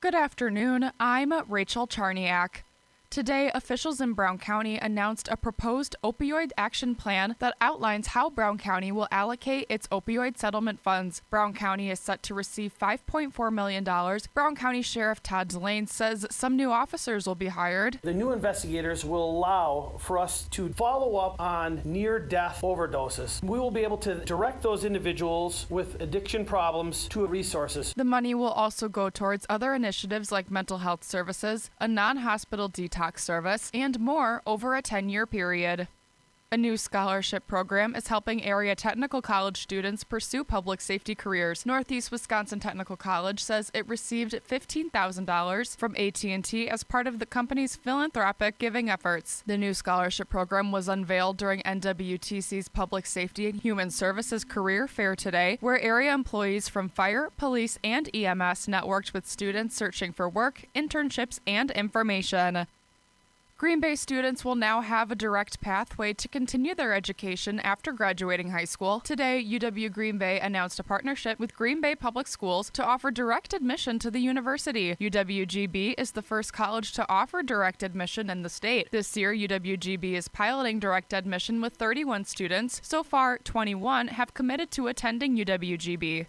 Good afternoon. I'm Rachel Charniak. Today, officials in Brown County announced a proposed opioid action plan that outlines how Brown County will allocate its opioid settlement funds. Brown County is set to receive $5.4 million. Brown County Sheriff Todd Delain says some new officers will be hired. The new investigators will allow for us to follow up on near death overdoses. We will be able to direct those individuals with addiction problems to resources. The money will also go towards other initiatives like mental health services, a non hospital detox service, and more over a 10 year period. A new scholarship program is helping area technical college students pursue public safety careers. Northeast Wisconsin Technical College says it received $15,000 from AT&T as part of the company's philanthropic giving efforts. The new scholarship program was unveiled during NWTC's Public Safety and Human Services Career Fair today, where area employees from fire, police, and EMS networked with students searching for work, internships, and information. Green Bay students will now have a direct pathway to continue their education after graduating high school. Today, UW Green Bay announced a partnership with Green Bay Public Schools to offer direct admission to the university. UWGB is the first college to offer direct admission in the state. This year, UWGB is piloting direct admission with 31 students. So far, 21 have committed to attending UWGB.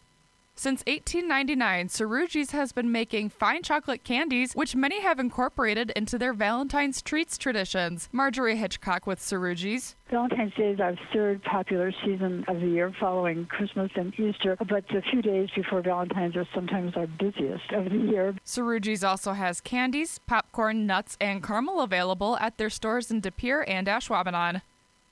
Since 1899, Seroogy's has been making fine chocolate candies, which many have incorporated into their Valentine's treats traditions. Marjorie Hitchcock with Seroogy's. Valentine's Day is our third popular season of the year following Christmas and Easter, but a few days before Valentine's are sometimes our busiest of the year. Seroogy's also has candies, popcorn, nuts, and caramel available at their stores in De Pere and Ashwaubenon.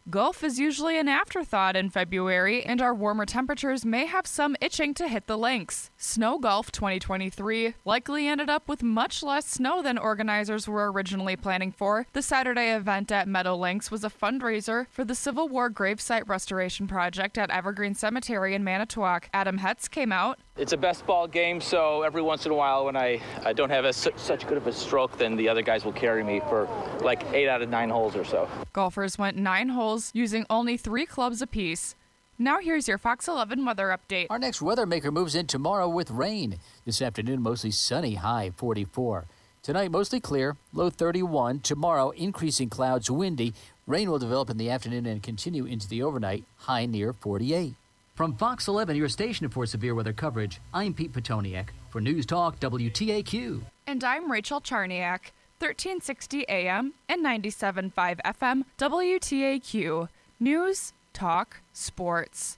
Golf is usually an afterthought in February, and our warmer temperatures may have some itching to hit the links. Snow Golf 2023 likely ended up with much less snow than organizers were originally planning for. The Saturday event at Meadow Links was a fundraiser for the Civil War gravesite restoration project at Evergreen Cemetery in Manitowoc. Adam Hetz came out. It's a best ball game, so every once in a while when I, I don't have a, such good of a stroke, then the other guys will carry me for like eight out of nine holes or so. Golfers went nine holes using only three clubs apiece. Now here's your Fox 11 weather update. Our next weather maker moves in tomorrow with rain. This afternoon, mostly sunny, high 44. Tonight, mostly clear, low 31. Tomorrow, increasing clouds, windy. Rain will develop in the afternoon and continue into the overnight, high near 48. From Fox 11, your station for severe weather coverage, I'm Pete Petoniak for News Talk WTAQ. And I'm Rachel Charniak. 1360 AM and 97.5 FM WTAQ. News, talk, sports.